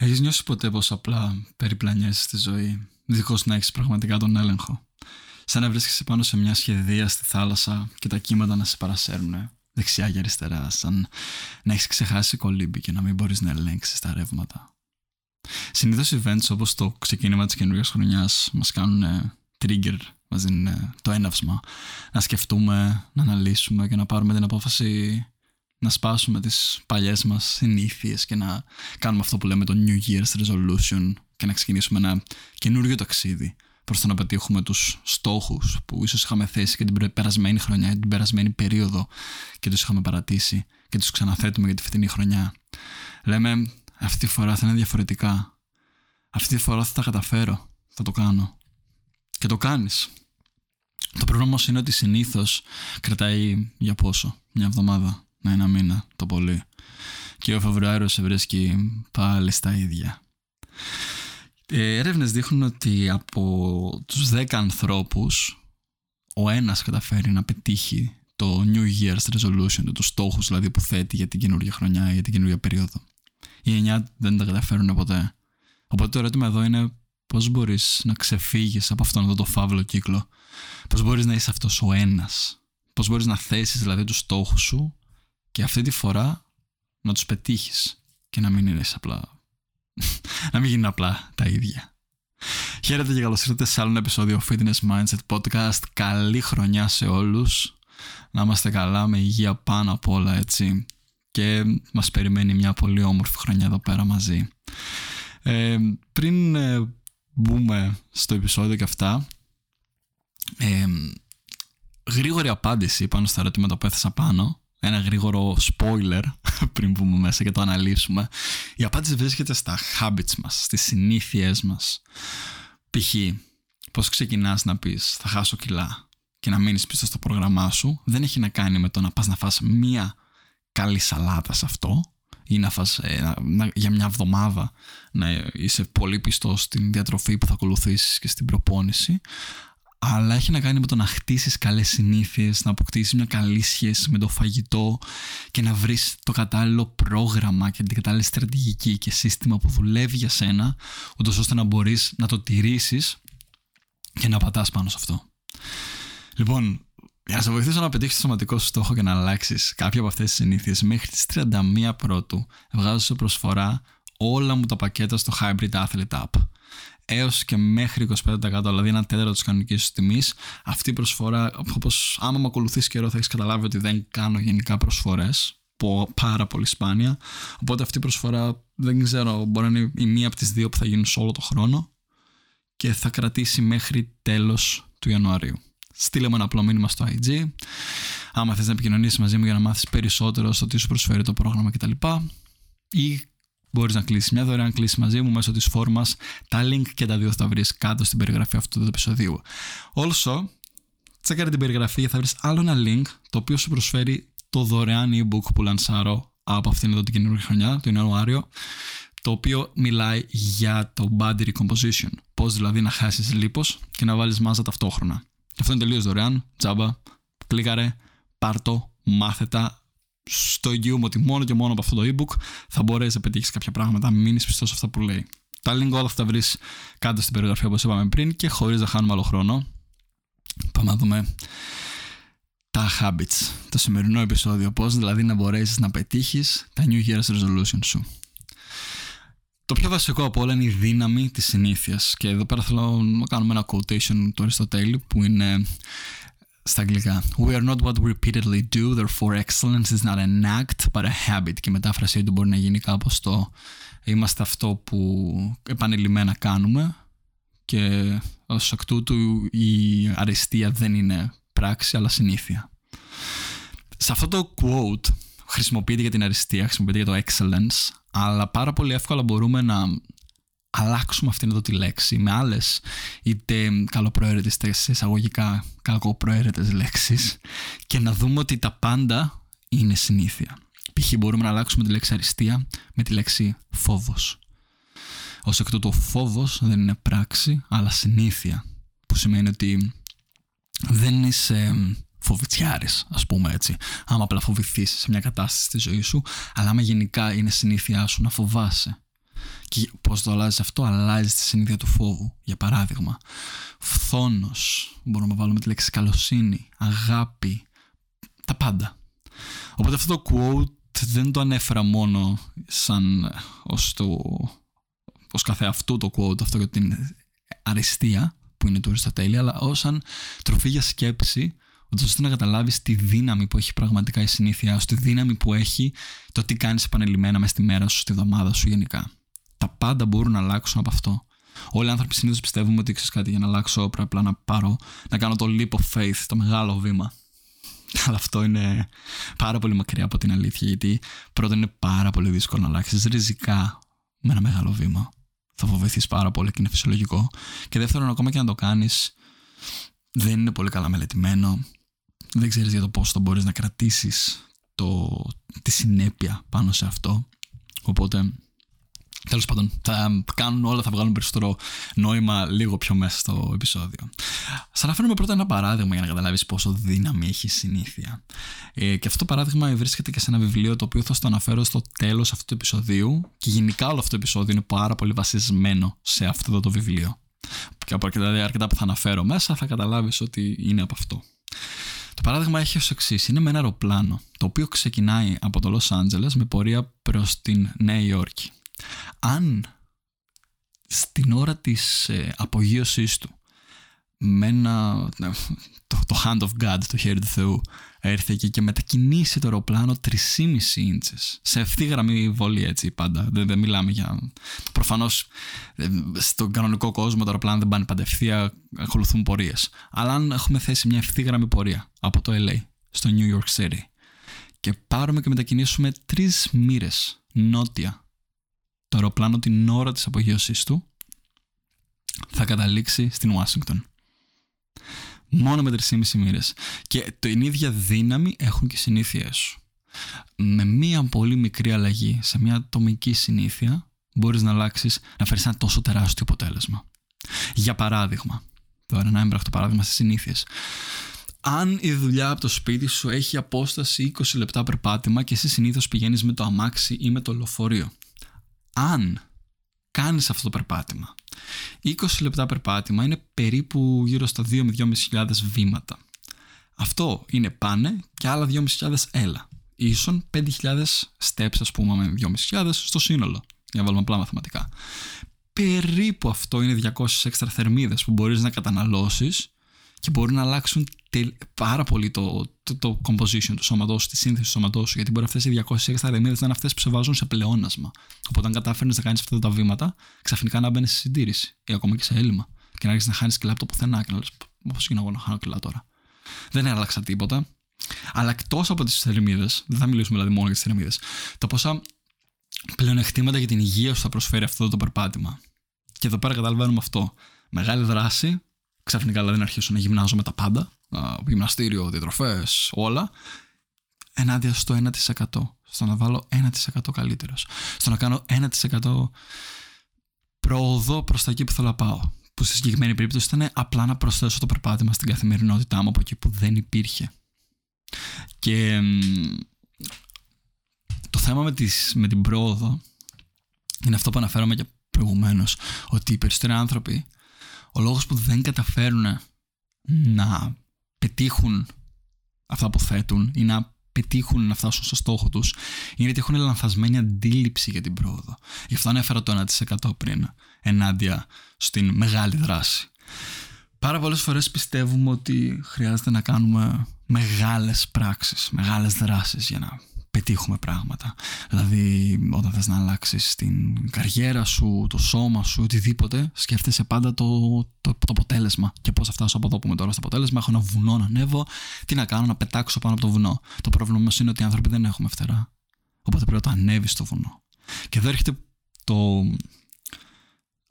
Έχεις νιώσει ποτέ πως απλά περιπλανιέσαι στη ζωή, δίχως να έχεις πραγματικά τον έλεγχο; Σαν να βρίσκεσαι πάνω σε μια σχεδία στη θάλασσα και τα κύματα να σε παρασέρνουν δεξιά και αριστερά, σαν να έχεις ξεχάσει κολύμπη και να μην μπορείς να ελέγξεις τα ρεύματα. Συνήθως events όπως το ξεκίνημα της καινούργιας χρονιάς μας κάνουν trigger, μας δίνουν το έναυσμα να σκεφτούμε, να αναλύσουμε και να πάρουμε την απόφαση να σπάσουμε τις παλιές μας συνήθειες και να κάνουμε αυτό που λέμε το New Year's Resolution και να ξεκινήσουμε ένα καινούριο ταξίδι προς το να πετύχουμε τους στόχους που ίσως είχαμε θέσει και την περασμένη χρονιά ή την περασμένη περίοδο και τους είχαμε παρατήσει και τους ξαναθέτουμε για τη φετινή χρονιά. Λέμε αυτή τη φορά θα είναι διαφορετικά. Αυτή τη φορά θα τα καταφέρω. Θα το κάνω. Και το κάνεις. Το πρόβλημα όμως είναι ότι συνήθως κρατάει για πόσο, μια εβδομάδα, να ένα μήνα το πολύ. Και ο Φεβρουάριος σε βρίσκει πάλι στα ίδια. Ε, Έρευνες δείχνουν ότι από τους 10 ανθρώπους ο ένας καταφέρει να πετύχει το New Year's Resolution, τους στόχους δηλαδή που θέτει για την καινούργια χρονιά ή για την καινούργια περίοδο. Οι 9 δεν τα καταφέρουν ποτέ. Οπότε το ερώτημα εδώ είναι πώς μπορείς να ξεφύγεις από αυτόν εδώ το φαύλο κύκλο; Πώς μπορείς να είσαι αυτός ο ένας; Πώς μπορείς να θέσεις δηλαδή τους στόχους σου και αυτή τη φορά να τους πετύχεις και να μην είναι απλά να μην γίνουν απλά τα ίδια. Χαίρετε και καλώς ήρθατε σε άλλο ένα επεισόδιο Fitness Mindset Podcast. Καλή χρονιά σε όλους. Να είμαστε καλά με υγεία πάνω απ' όλα έτσι. Και μας περιμένει μια πολύ όμορφη χρονιά εδώ πέρα μαζί. Ε, πριν ε, μπούμε στο επεισόδιο και αυτά, ε, γρήγορη απάντηση πάνω στα ερωτήματα που έθεσα πάνω ένα γρήγορο spoiler πριν πούμε μέσα και το αναλύσουμε. Η απάντηση βρίσκεται στα habits μας, στις συνήθειές μας. Π.χ. πώς ξεκινάς να πεις θα χάσω κιλά και να μείνεις πίσω στο πρόγραμμά σου δεν έχει να κάνει με το να πας να φας μία καλή σαλάτα σε αυτό ή να φας ε, για μια εβδομάδα να είσαι πολύ πιστός στην διατροφή που θα ακολουθήσεις και στην προπόνηση αλλά έχει να κάνει με το να χτίσεις καλές συνήθειες, να αποκτήσεις μια καλή σχέση με το φαγητό και να βρεις το κατάλληλο πρόγραμμα και την κατάλληλη στρατηγική και σύστημα που δουλεύει για σένα, ούτως ώστε να μπορείς να το τηρήσεις και να πατάς πάνω σε αυτό. Λοιπόν, για να σε βοηθήσω να πετύχεις το σωματικό σου στόχο και να αλλάξεις κάποια από αυτές τις συνήθειες, μέχρι τις 31 Πρώτου βγάζω σε προσφορά όλα μου τα πακέτα στο Hybrid Athlete App έως και μέχρι 25%, δηλαδή ένα τέταρτο της κανονικής σου τιμής. Αυτή η προσφορά, όπως άμα με ακολουθεί καιρό, θα έχεις καταλάβει ότι δεν κάνω γενικά προσφορές. Πάρα πολύ σπάνια. Οπότε αυτή η προσφορά δεν ξέρω, μπορεί να είναι η μία από τις δύο που θα γίνουν σε όλο το χρόνο και θα κρατήσει μέχρι τέλος του Ιανουαρίου. Στείλε μου ένα απλό μήνυμα στο IG. Άμα θες να επικοινωνήσεις μαζί μου για να μάθεις περισσότερο στο τι σου προσφέρει το πρόγραμμα κτλ. Ή Μπορείς να κλείσεις μια δωρεάν κλίση μαζί μου μέσω της φόρμα. Τα link και τα δύο θα τα βρεις κάτω στην περιγραφή αυτού του επεισοδίου. Also, τσέκαρε την περιγραφή θα βρεις άλλο ένα link το οποίο σου προσφέρει το δωρεάν ebook που λανσάρω από αυτήν εδώ την καινούργια χρονιά, τον Ιανουάριο, το οποίο μιλάει για το body recomposition. Πώς δηλαδή να χάσεις λίπος και να βάλεις μάζα ταυτόχρονα. Και αυτό είναι τελείως δωρεάν, τζάμπα, κλίκαρε, πάρτο, μάθετα, στο εγγυούμε ότι μόνο και μόνο από αυτό το ebook θα μπορέσει να πετύχεις κάποια πράγματα, μην μείνεις πιστός σε αυτά που λέει. Τα link όλα αυτά βρεις κάτω στην περιγραφή όπως είπαμε πριν και χωρίς να χάνουμε άλλο χρόνο. Πάμε να δούμε τα habits. Το σημερινό επεισόδιο. Πώς δηλαδή να μπορέσεις να πετύχεις τα New Year's Resolution σου. Το πιο βασικό από όλα είναι η δύναμη της συνήθειας και εδώ πέρα θέλω να κάνουμε ένα quotation του Αριστοτέλη που είναι στα αγγλικά. We are not what we repeatedly do, therefore excellence is not an act but a habit. Και η μετάφρασή του μπορεί να γίνει κάπως το είμαστε αυτό που επανειλημμένα κάνουμε και ως εκ τούτου η αριστεία δεν είναι πράξη αλλά συνήθεια. Σε αυτό το quote χρησιμοποιείται για την αριστεία, χρησιμοποιείται για το excellence, αλλά πάρα πολύ εύκολα μπορούμε να αλλάξουμε αυτήν εδώ τη λέξη με άλλες είτε καλοπροαίρετες είτε σε εισαγωγικά κακοπροαίρετες λέξεις και να δούμε ότι τα πάντα είναι συνήθεια. Π.χ. μπορούμε να αλλάξουμε τη λέξη αριστεία με τη λέξη φόβος. Ω εκ τούτου ο φόβος δεν είναι πράξη αλλά συνήθεια που σημαίνει ότι δεν είσαι φοβητσιάρης ας πούμε έτσι άμα απλά φοβηθείς σε μια κατάσταση στη ζωή σου αλλά άμα γενικά είναι συνήθειά σου να φοβάσαι Και πώς το αλλάζεις αυτό, αλλάζει τη συνήθεια του φόβου. Για παράδειγμα, φθόνος. Μπορούμε να βάλουμε τη λέξη καλοσύνη, αγάπη, τα πάντα. Οπότε αυτό το quote δεν το ανέφερα μόνο σαν ως το ως καθε αυτό το quote, αυτό για την αριστεία που είναι του Αριστοτέλη, αλλά ως σαν τροφή για σκέψη ώστε να καταλάβεις τη δύναμη που έχει πραγματικά η συνήθεια σου, τη δύναμη που έχει το τι κάνεις επανελειμμένα μέσα στη μέρα σου, στη εβδομάδα σου γενικά. Τα πάντα μπορούν να αλλάξουν από αυτό. Όλοι οι άνθρωποι συνήθως πιστεύουμε ότι ξέρεις κάτι για να αλλάξω, πρέπει απλά να πάρω, να κάνω το leap of faith, το μεγάλο βήμα. Αλλά αυτό είναι πάρα πολύ μακριά από την αλήθεια, γιατί πρώτον είναι πάρα πολύ δύσκολο να αλλάξεις ριζικά με ένα μεγάλο βήμα. Θα φοβηθείς πάρα πολύ και είναι φυσιολογικό. Και δεύτερον, ακόμα και να το κάνεις, δεν είναι πολύ καλά μελετημένο δεν ξέρεις για το πώς θα μπορείς να κρατήσεις το, τη συνέπεια πάνω σε αυτό. Οπότε, τέλος πάντων, θα κάνουν όλα, θα βγάλουν περισσότερο νόημα λίγο πιο μέσα στο επεισόδιο. Σας αναφέρουμε πρώτα ένα παράδειγμα για να καταλάβεις πόσο δύναμη έχει συνήθεια. Ε, και αυτό το παράδειγμα βρίσκεται και σε ένα βιβλίο το οποίο θα στο αναφέρω στο τέλος αυτού του επεισοδίου και γενικά όλο αυτό το επεισόδιο είναι πάρα πολύ βασισμένο σε αυτό το βιβλίο. Και από αρκετά, αρκετά που θα αναφέρω μέσα θα καταλάβεις ότι είναι από αυτό. Το παράδειγμα έχει ως εξής. Είναι με ένα αεροπλάνο, το οποίο ξεκινάει από το Λος Άντζελες με πορεία προς την Νέα Υόρκη. Αν στην ώρα της ε, απογείωσής του με ένα, ναι, το, το hand of God, το χέρι του Θεού, έρθει εκεί και μετακινήσει το αεροπλάνο 3,5 ίντσες. Σε ευθύ γραμμή βολή έτσι πάντα. Δεν, δεν μιλάμε για... Προφανώς ε, στον κανονικό κόσμο το αεροπλάνο δεν πάνε πάντα ευθεία, ακολουθούν πορείες. Αλλά αν έχουμε θέσει μια ευθύ γραμμή πορεία από το LA στο New York City και πάρουμε και μετακινήσουμε τρεις μοίρες νότια το αεροπλάνο την ώρα της απογείωσής του θα καταλήξει στην Ουάσιγκτον. Μόνο με 3,5 μοίρες. Και την ίδια δύναμη έχουν και οι συνήθειές σου. Με μία πολύ μικρή αλλαγή σε μια ατομική συνήθεια μπορείς να αλλάξεις, να φέρεις ένα τόσο τεράστιο αποτέλεσμα. Για παράδειγμα, τώρα ένα έμπρακτο παράδειγμα στις συνήθειες. Αν η δουλειά από το σπίτι σου έχει απόσταση 20 λεπτά περπάτημα και εσύ συνήθως πηγαίνεις με το αμάξι ή με το λεωφορείο. Αν κάνεις αυτό το περπάτημα 20 λεπτά περπάτημα είναι περίπου γύρω στα 2 με 2.500 βήματα. Αυτό είναι πάνε και άλλα 2.500 έλα. Ίσον 5.000 steps ας πούμε με 2.500 στο σύνολο. Για να βάλουμε απλά μαθηματικά. Περίπου αυτό είναι 200 έξτρα θερμίδες που μπορείς να καταναλώσεις και μπορεί να αλλάξουν πάρα πολύ το, το, το composition του σώματός σου, τη σύνθεση του σώματός σου, γιατί μπορεί αυτές οι 200 έξτρα θερμίδε να είναι αυτές που σε βάζουν σε πλεόνασμα. Οπότε, αν κατάφερνες να κάνεις αυτά τα βήματα, ξαφνικά να μπαίνεις σε συντήρηση ή ακόμα και σε έλλειμμα. Και να άρχισε να χάνεις κιλά από το πουθενά και να λες: Πώς γίνω εγώ να χάνω κιλά τώρα. Δεν άλλαξα τίποτα. Αλλά εκτός από τις θερμίδες, δεν θα μιλήσουμε δηλαδή μόνο για τις θερμίδες, τα πόσα πλεονεκτήματα για την υγεία σου θα προσφέρει αυτό το περπάτημα. Και εδώ πέρα καταλαβαίνουμε αυτό. Μεγάλη δράση, ξαφνικά δηλαδή να αρχίσω να γυμνάζω με τα πάντα, γυμναστήριο, διατροφές, όλα, ενάντια στο 1%. Στο να βάλω 1% καλύτερος. Στο να κάνω 1% πρόοδο προς τα εκεί που θέλω να πάω. Που στη συγκεκριμένη περίπτωση ήταν απλά να προσθέσω το περπάτημα στην καθημερινότητά μου από εκεί που δεν υπήρχε. Και το θέμα με, τις, με την πρόοδο είναι αυτό που αναφέρομαι και προηγουμένως. Ότι οι περισσότεροι άνθρωποι ο λόγος που δεν καταφέρουν να πετύχουν αυτά που θέτουν ή να πετύχουν να φτάσουν στο στόχο τους είναι γιατί έχουν λανθασμένη αντίληψη για την πρόοδο. Γι' αυτό ανέφερα το 1% πριν ενάντια στην μεγάλη δράση. Πάρα πολλές φορές πιστεύουμε ότι χρειάζεται να κάνουμε μεγάλες πράξεις, μεγάλες δράσεις για να πετύχουμε πράγματα. Δηλαδή, όταν θες να αλλάξεις την καριέρα σου, το σώμα σου, οτιδήποτε, σκέφτεσαι πάντα το, το, το αποτέλεσμα. Και πώς θα φτάσω από εδώ που είμαι τώρα στο αποτέλεσμα. Έχω ένα βουνό να ανέβω. Τι να κάνω, να πετάξω πάνω από το βουνό. Το πρόβλημα όμως είναι ότι οι άνθρωποι δεν έχουμε φτερά. Οπότε πρέπει να το ανέβεις στο βουνό. Και εδώ έρχεται το,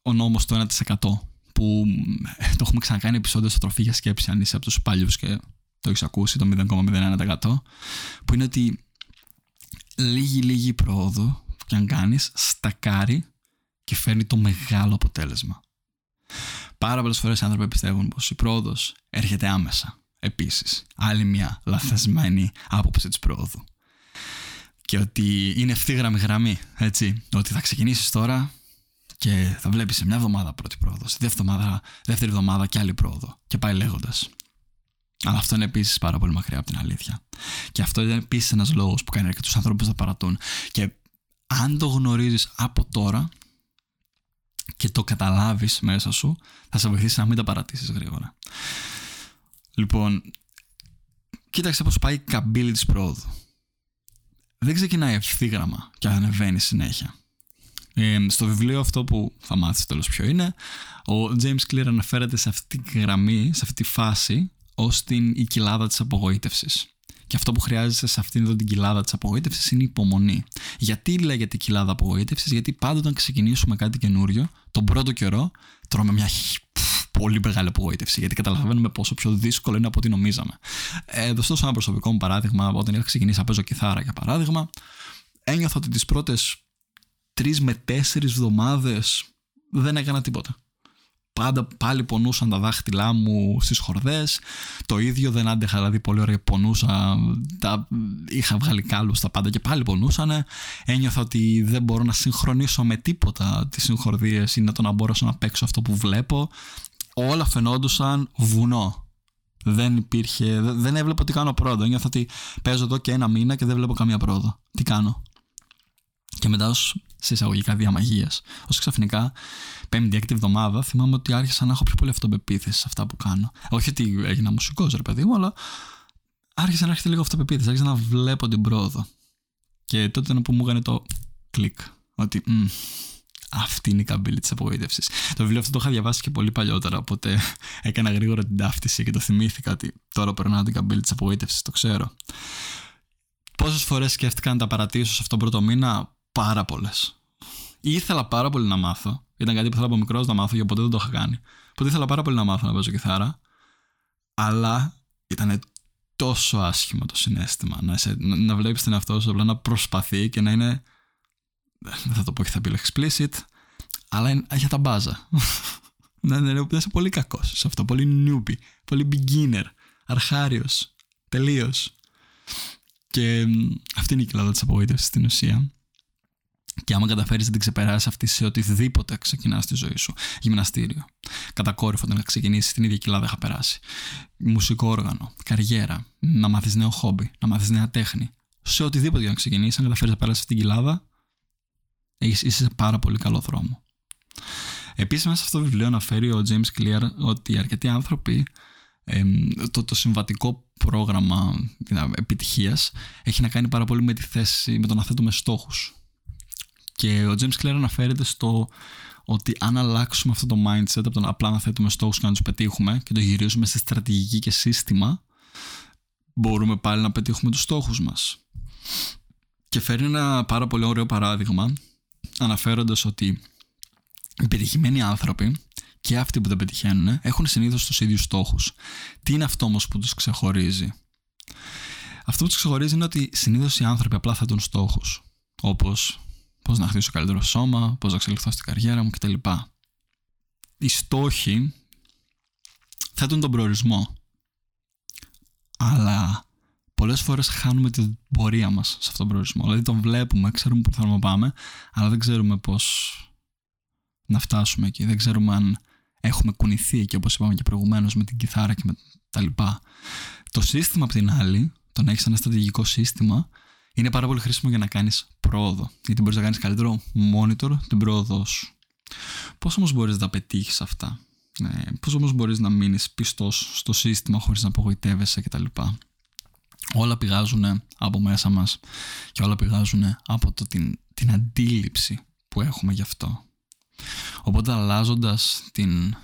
ο νόμος του 1% που ε, το έχουμε ξανακάνει επεισόδιο στο τροφή για σκέψη αν είσαι από τους παλιούς και το έχεις ακούσει το 0,01% που είναι ότι λίγη λίγη πρόοδο και αν κάνεις στακάρει και φέρνει το μεγάλο αποτέλεσμα. Πάρα πολλές φορές οι άνθρωποι πιστεύουν πως η πρόοδος έρχεται άμεσα. Επίσης, άλλη μια λαθασμένη άποψη της πρόοδου. Και ότι είναι ευθύγραμμη γραμμή, έτσι. Ότι θα ξεκινήσεις τώρα Και θα βλέπεις σε μια εβδομάδα πρώτη πρόοδο, στη δεύτερη εβδομάδα, δεύτερη εβδομάδα και άλλη πρόοδο. Και πάει λέγοντας. Αλλά αυτό είναι επίσης πάρα πολύ μακριά από την αλήθεια. Και αυτό είναι επίσης ένας λόγος που κάνει αρκετούς ανθρώπους να παρατούν. Και αν το γνωρίζεις από τώρα και το καταλάβεις μέσα σου, θα σε βοηθήσει να μην τα παρατήσεις γρήγορα. Λοιπόν, κοίταξε πώς πάει η καμπύλη της πρόοδου. Δεν ξεκινάει ευθύγραμμα και ανεβαίνει συνέχεια. Ε, στο βιβλίο αυτό που θα μάθεις τέλος ποιο είναι, ο James Clear αναφέρεται σε αυτή τη γραμμή, σε αυτή τη φάση, ως την η κοιλάδα της απογοήτευσης. Και αυτό που χρειάζεσαι σε αυτήν εδώ την κοιλάδα της απογοήτευσης είναι η υπομονή. Γιατί λέγεται κοιλάδα απογοήτευσης, Γιατί πάντα όταν ξεκινήσουμε κάτι καινούριο, τον πρώτο καιρό τρώμε μια πολύ μεγάλη απογοήτευση. Γιατί καταλαβαίνουμε πόσο πιο δύσκολο είναι από ό,τι νομίζαμε. Ε, δώσω ένα προσωπικό μου παράδειγμα. Όταν είχα ξεκινήσει να παίζω κιθάρα, για παράδειγμα, ένιωθα ότι τις πρώτες τρεις με τέσσερις εβδομάδες δεν έκανα τίποτα πάντα πάλι πονούσαν τα δάχτυλά μου στις χορδές. Το ίδιο δεν άντεχα, δηλαδή πολύ ωραία πονούσα, τα, είχα βγάλει κάλους στα πάντα και πάλι πονούσαν. Ένιωθα ότι δεν μπορώ να συγχρονίσω με τίποτα τις συγχορδίες ή να το να μπορέσω να παίξω αυτό που βλέπω. Όλα φαινόντουσαν βουνό. Δεν υπήρχε, δεν έβλεπα τι κάνω πρόοδο. Ένιωθα ότι παίζω εδώ και ένα μήνα και δεν βλέπω καμία πρόοδο. Τι κάνω. Και μετά ως σε εισαγωγικά διαμαγείας. Όσο ξαφνικά, πέμπτη-έκτη εβδομάδα, θυμάμαι ότι άρχισα να έχω πιο πολύ αυτοπεποίθηση σε αυτά που κάνω. Όχι ότι έγινα μουσικός, ρε παιδί μου, αλλά άρχισα να έρχεται λίγο αυτοπεποίθηση. Άρχισα να βλέπω την πρόοδο. Και τότε είναι που μου έκανε το κλικ. Ότι μ, αυτή είναι η καμπύλη της απογοήτευσης. Το βιβλίο αυτό το είχα διαβάσει και πολύ παλιότερα, οπότε έκανα γρήγορα την ταύτιση και το θυμήθηκα ότι τώρα περνάω την καμπύλη της απογοήτευσης, το ξέρω. Πόσες φορές σκέφτηκα να τα παρατήσω σε αυτόν τον πρώτο μήνα, πάρα πολλές. Ήθελα πάρα πολύ να μάθω. Ήταν κάτι που ήθελα από μικρός να μάθω και ποτέ δεν το είχα κάνει. Οπότε ήθελα πάρα πολύ να μάθω να παίζω κιθάρα. Αλλά ήταν τόσο άσχημο το συνέστημα. Να, να, να βλέπεις τον εαυτό σου απλά να προσπαθεί και να είναι. Δεν θα το πω και θα πει explicit, αλλά είναι, για τα μπάζα. να, να, να είσαι πολύ κακός σε αυτό. Πολύ newbie. Πολύ beginner. Αρχάριος. Τελείως. Και αυτή είναι η κλάδα της απογοήτευσης στην ουσία. Και άμα καταφέρεις να την ξεπεράσεις αυτή σε οτιδήποτε ξεκινάς στη ζωή σου. Γυμναστήριο. Κατακόρυφο να ξεκινήσει την ίδια κοιλάδα είχα περάσει. Μουσικό όργανο. Καριέρα. Να μάθεις νέο χόμπι. Να μάθεις νέα τέχνη. Σε οτιδήποτε για να ξεκινήσεις, αν καταφέρεις να περάσεις αυτή την κοιλάδα, είσαι σε πάρα πολύ καλό δρόμο. Επίσης, μέσα σε αυτό το βιβλίο αναφέρει ο James Clear ότι αρκετοί άνθρωποι το, το συμβατικό πρόγραμμα επιτυχίας έχει να κάνει πάρα πολύ με τη θέση, με το να θέτουμε στόχους. Και ο James Clear αναφέρεται στο ότι αν αλλάξουμε αυτό το mindset από το να απλά να θέτουμε στόχους και να τους πετύχουμε και το γυρίζουμε σε στρατηγική και σύστημα, μπορούμε πάλι να πετύχουμε τους στόχους μας. Και φέρνει ένα πάρα πολύ ωραίο παράδειγμα αναφέροντας ότι οι πετυχημένοι άνθρωποι και αυτοί που δεν πετυχαίνουν έχουν συνήθως τους ίδιους στόχους. Τι είναι αυτό όμως που τους ξεχωρίζει; Αυτό που τους ξεχωρίζει είναι ότι συνήθως οι άνθρωποι απλά θέτουν στόχους. Όπως πώς να χτίσω καλύτερο σώμα, πώς να εξελιχθώ στην καριέρα μου κτλ. Οι στόχοι θέτουν τον προορισμό. Αλλά πολλές φορές χάνουμε την πορεία μας σε αυτόν τον προορισμό. Δηλαδή τον βλέπουμε, ξέρουμε πού θέλουμε να πάμε, αλλά δεν ξέρουμε πώς να φτάσουμε εκεί. Δεν ξέρουμε αν έχουμε κουνηθεί εκεί, όπως είπαμε και προηγουμένως, με την κιθάρα και με τα λοιπά. Το σύστημα απ' την άλλη, το να έχεις ένα στρατηγικό σύστημα, είναι πάρα πολύ χρήσιμο για να κάνεις πρόοδο. Γιατί μπορείς να κάνεις καλύτερο monitor την πρόοδό σου. Πώς όμως μπορείς να τα πετύχεις αυτά, ε, Πώς όμως μπορείς να μείνεις πιστός στο σύστημα χωρίς να απογοητεύεσαι κτλ. Όλα πηγάζουν από μέσα μας και όλα πηγάζουν από το, την, την αντίληψη που έχουμε γι' αυτό. Οπότε αλλάζοντας την,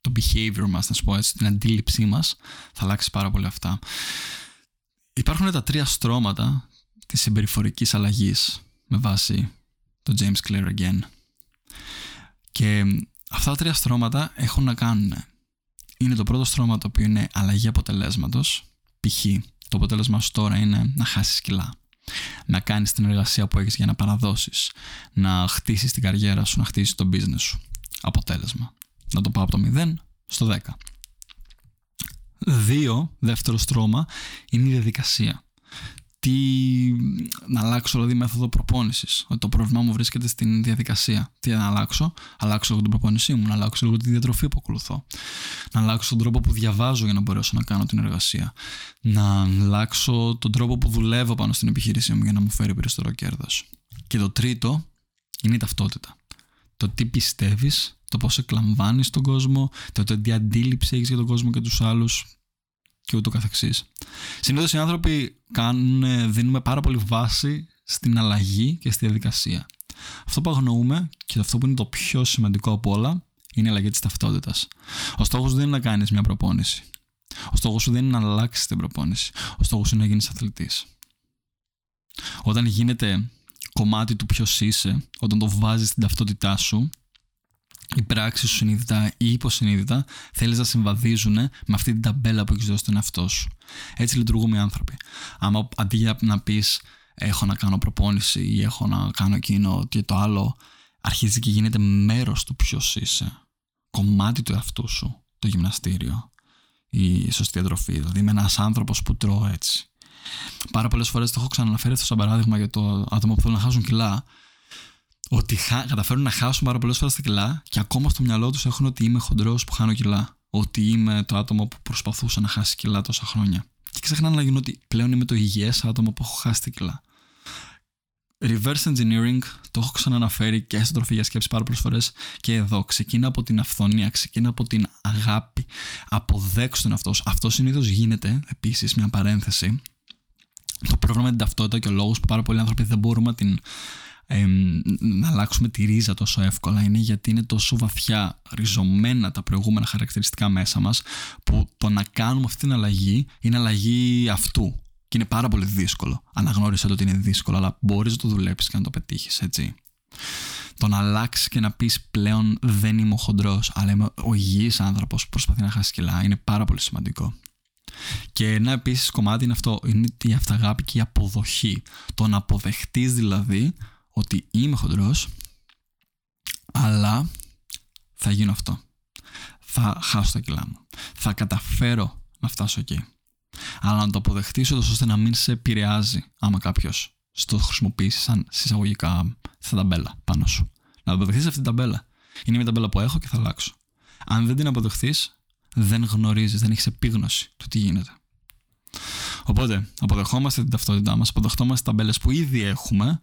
το behavior μας, να σου πω έτσι, την αντίληψή μας, θα αλλάξει πάρα πολύ αυτά. Υπάρχουν τα τρία στρώματα της συμπεριφορικής αλλαγής με βάση το James Clear Again. Και αυτά τα τρία στρώματα έχουν να κάνουν. Είναι το πρώτο στρώμα το οποίο είναι αλλαγή αποτελέσματος. Π.χ. το αποτέλεσμα σου τώρα είναι να χάσεις κιλά. Να κάνεις την εργασία που έχεις για να παραδώσεις. Να χτίσεις την καριέρα σου, να χτίσεις το business σου. Αποτέλεσμα. Να το πάω από το 0 στο 10. Δύο, δεύτερο στρώμα, είναι η διαδικασία. τι, να αλλάξω δηλαδή μέθοδο προπόνησης. Ότι το πρόβλημά μου βρίσκεται στην διαδικασία. Τι να αλλάξω, αλλάξω εγώ την προπόνησή μου, να αλλάξω λίγο τη διατροφή που ακολουθώ. Να αλλάξω τον τρόπο που διαβάζω για να μπορέσω να κάνω την εργασία. Να αλλάξω τον τρόπο που δουλεύω πάνω στην επιχείρησή μου για να μου φέρει περισσότερο κέρδος. Και το τρίτο είναι η ταυτότητα. Το τι πιστεύεις, το πώ εκλαμβάνεις τον κόσμο, το τι αντίληψη έχεις για τον κόσμο και τους άλλους και ούτω καθεξής. Συνήθως οι άνθρωποι κάνουν, δίνουμε πάρα πολύ βάση στην αλλαγή και στη διαδικασία. Αυτό που αγνοούμε και αυτό που είναι το πιο σημαντικό από όλα είναι η αλλαγή της ταυτότητας. Ο στόχος δεν είναι να κάνεις μια προπόνηση. Ο στόχος σου δεν είναι να αλλάξεις την προπόνηση. Ο στόχος σου είναι να γίνεις αθλητής. Όταν γίνεται κομμάτι του ποιος είσαι, όταν το βάζεις στην ταυτότητά σου, οι πράξεις σου συνείδητα ή υποσυνείδητα θέλεις να συμβαδίζουν με αυτή την ταμπέλα που έχεις δώσει στον εαυτό σου. Έτσι λειτουργούμε οι άνθρωποι. Άμα αντί για να πεις έχω να κάνω προπόνηση ή έχω να κάνω εκείνο και το άλλο, αρχίζει και γίνεται μέρος του ποιος είσαι. Κομμάτι του εαυτού σου, το γυμναστήριο, η σωστή διατροφή. Δηλαδή είμαι ένας άνθρωπος που τρώω έτσι. Πάρα πολλές φορές το έχω ξαναναφέρει αυτό σαν παράδειγμα για το άτομο που θέλουν να χάσουν κιλά ότι χα... καταφέρουν να χάσουν πάρα πολλές φορές τα κιλά και ακόμα στο μυαλό τους έχουν ότι είμαι χοντρός που χάνω κιλά. Ότι είμαι το άτομο που προσπαθούσε να χάσει κιλά τόσα χρόνια. Και ξεχνάνε να γίνουν ότι πλέον είμαι το υγιές άτομο που έχω χάσει τα κιλά. Reverse engineering το έχω ξαναναφέρει και στην τροφή για σκέψη πάρα πολλές φορές και εδώ. Ξεκινά από την αυθονία, ξεκινά από την αγάπη. Αποδέξου τον αυτός. Αυτό συνήθως γίνεται, επίσης, μια παρένθεση. Το πρόβλημα με την ταυτότητα και ο λόγος που πάρα πολλοί άνθρωποι δεν μπορούμε να την να αλλάξουμε τη ρίζα τόσο εύκολα είναι γιατί είναι τόσο βαθιά ριζωμένα τα προηγούμενα χαρακτηριστικά μέσα μας που το να κάνουμε αυτή την αλλαγή είναι αλλαγή αυτού και είναι πάρα πολύ δύσκολο. Αναγνώρισες το ότι είναι δύσκολο αλλά μπορείς να το δουλέψεις και να το πετύχεις έτσι. Το να αλλάξεις και να πεις πλέον δεν είμαι ο χοντρός, αλλά είμαι ο υγιής άνθρωπος που προσπαθεί να χάσει κιλά είναι πάρα πολύ σημαντικό. Και ένα επίσης κομμάτι είναι αυτό, είναι η αυταγάπη και η αποδοχή. Το να αποδεχτείς δηλαδή ότι είμαι χοντρός αλλά θα γίνω αυτό. Θα χάσω τα κιλά μου. Θα καταφέρω να φτάσω εκεί. Αλλά να το αποδεχτείς ώστε να μην σε επηρεάζει άμα κάποιος το χρησιμοποιήσει σαν συσσαγωγικά στα ταμπέλα πάνω σου. Να αποδεχτείς αυτή την ταμπέλα. Είναι μια ταμπέλα που έχω και θα αλλάξω. Αν δεν την αποδεχτείς, δεν γνωρίζεις, δεν έχεις επίγνωση του τι γίνεται. Οπότε, αποδεχόμαστε την ταυτότητά μας, αποδεχόμαστε ταμπέλες που ήδη έχουμε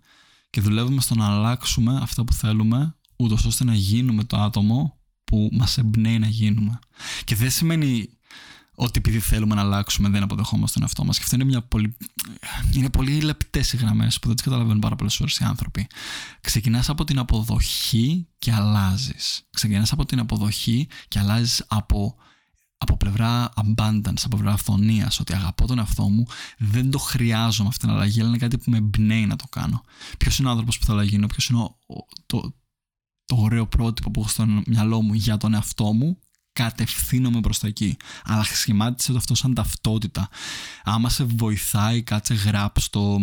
και δουλεύουμε στο να αλλάξουμε αυτά που θέλουμε, ούτως ώστε να γίνουμε το άτομο που μας εμπνέει να γίνουμε. Και δεν σημαίνει ότι επειδή θέλουμε να αλλάξουμε δεν αποδεχόμαστε τον εαυτό μας. Και αυτό είναι, μια πολύ... είναι πολύ λεπτές οι γραμμές που δεν τις καταλαβαίνουν πάρα πολλές φορές οι άνθρωποι. Ξεκινάς από την αποδοχή και αλλάζεις. Ξεκινάς από την αποδοχή και αλλάζεις από από πλευρά abundance, από πλευρά αυθονίας, ότι αγαπώ τον εαυτό μου, δεν το χρειάζομαι αυτή την αλλαγή, αλλά είναι κάτι που με εμπνέει να το κάνω. Ποιος είναι ο άνθρωπος που θα γίνω, ποιος είναι το, το ωραίο πρότυπο που έχω στο μυαλό μου για τον εαυτό μου, κατευθύνομαι προς τα εκεί. Αλλά σχημάτισε το αυτό σαν ταυτότητα. Άμα σε βοηθάει, κάτσε γράψει το.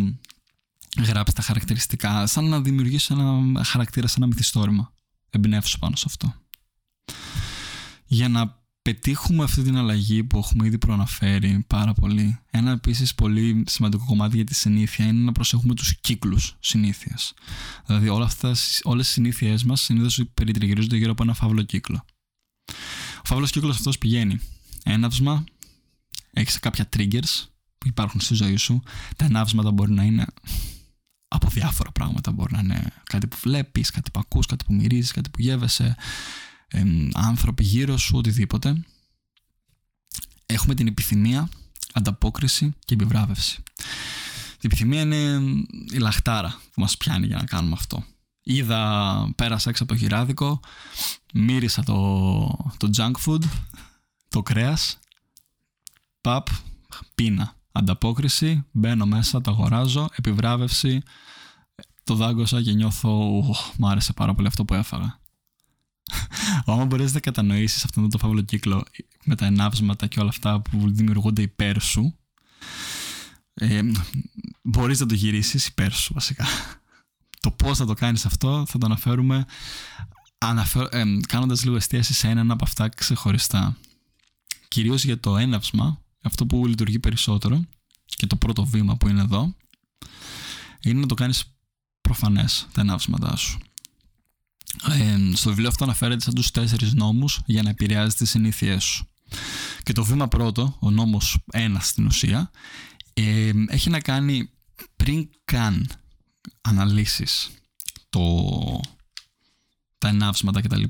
Γράψει τα χαρακτηριστικά, σαν να δημιουργήσει ένα χαρακτήρα, σαν ένα μυθιστόρημα. Εμπνεύσου πάνω σε αυτό. Για να πετύχουμε αυτή την αλλαγή που έχουμε ήδη προαναφέρει πάρα πολύ. Ένα επίσης πολύ σημαντικό κομμάτι για τη συνήθεια είναι να προσέχουμε τους κύκλους συνήθειας. Δηλαδή, όλα αυτά, όλες οι συνήθειές μας συνήθως περιτριγυρίζονται γύρω από ένα φαύλο κύκλο. Ο φαύλος κύκλος αυτός πηγαίνει έναυσμα, έχεις κάποια triggers που υπάρχουν στη ζωή σου. Τα ενάυσματα μπορεί να είναι από διάφορα πράγματα. Μπορεί να είναι κάτι που βλέπεις, κάτι που ακούς, κάτι που μυρίζεις, κάτι που γεύεσαι, άνθρωποι γύρω σου, οτιδήποτε. Έχουμε την επιθυμία, ανταπόκριση και επιβράβευση. Η επιθυμία είναι η λαχτάρα που μας πιάνει για να κάνουμε αυτό. Είδα, πέρασα έξω από το γυράδικο, μύρισα το, το junk food, το κρέας, παπ, πίνα. Ανταπόκριση, μπαίνω μέσα, το αγοράζω, επιβράβευση, το δάγκωσα και νιώθω, μου άρεσε πάρα πολύ αυτό που έφαγα. Άμα μπορέσει να κατανοήσεις αυτόν τον φαύλο κύκλο με τα ενάψματα και όλα αυτά που δημιουργούνται υπέρ σου, ε, μπορείς να το γυρίσεις υπέρ σου βασικά. Το πώς θα το κάνεις αυτό θα το αναφέρουμε αναφέρ, ε, κάνοντας λίγο εστίαση σε έναν από αυτά ξεχωριστά. Κυρίως για το έναυσμα, αυτό που λειτουργεί περισσότερο και το πρώτο βήμα που είναι εδώ, είναι να το κάνεις προφανές τα ενάψματά σου. Ε, στο βιβλίο αυτό αναφέρεται σαν τους τέσσερις νόμους για να επηρεάζει τις συνήθειές σου. Και το βήμα πρώτο, ο νόμος ένας στην ουσία, ε, έχει να κάνει πριν καν αναλύσεις το, τα ενάψματα κτλ.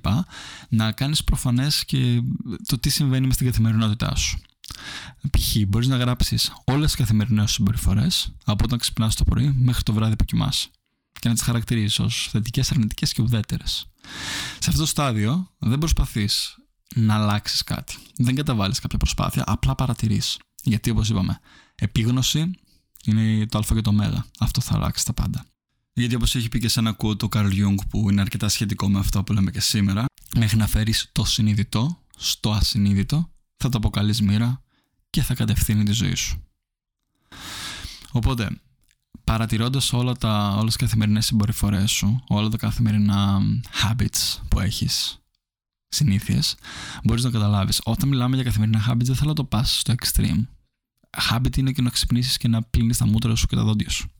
Να κάνεις προφανές και το τι συμβαίνει μες στην καθημερινότητά σου. Π.χ. μπορείς να γράψεις όλες τις καθημερινές σου συμπεριφορές από όταν ξυπνάς το πρωί μέχρι το βράδυ που κοιμάσαι και να τις χαρακτηρίζεις ως θετικές, αρνητικές και ουδέτερες. Σε αυτό το στάδιο δεν προσπαθείς να αλλάξεις κάτι. Δεν καταβάλεις κάποια προσπάθεια, απλά παρατηρείς. Γιατί όπως είπαμε, επίγνωση είναι το Α και το Ω. Αυτό θα αλλάξει τα πάντα. Γιατί όπως έχει πει και σε ένα quote ο Καρλ Jung που είναι αρκετά σχετικό με αυτό που λέμε και σήμερα, μέχρι να φέρεις το συνειδητό στο ασυνείδητο, θα το αποκαλείς μοίρα και θα κατευθύνει τη ζωή σου. Οπότε, παρατηρώντας όλα τα, όλες τις καθημερινές συμπεριφορές σου, όλα τα καθημερινά habits που έχεις, συνήθειες, μπορείς να καταλάβεις. Όταν μιλάμε για καθημερινά habits, δεν θέλω να το πας στο extreme. Habit είναι και να ξυπνήσεις και να πλύνεις τα μούτρα σου και τα δόντια σου.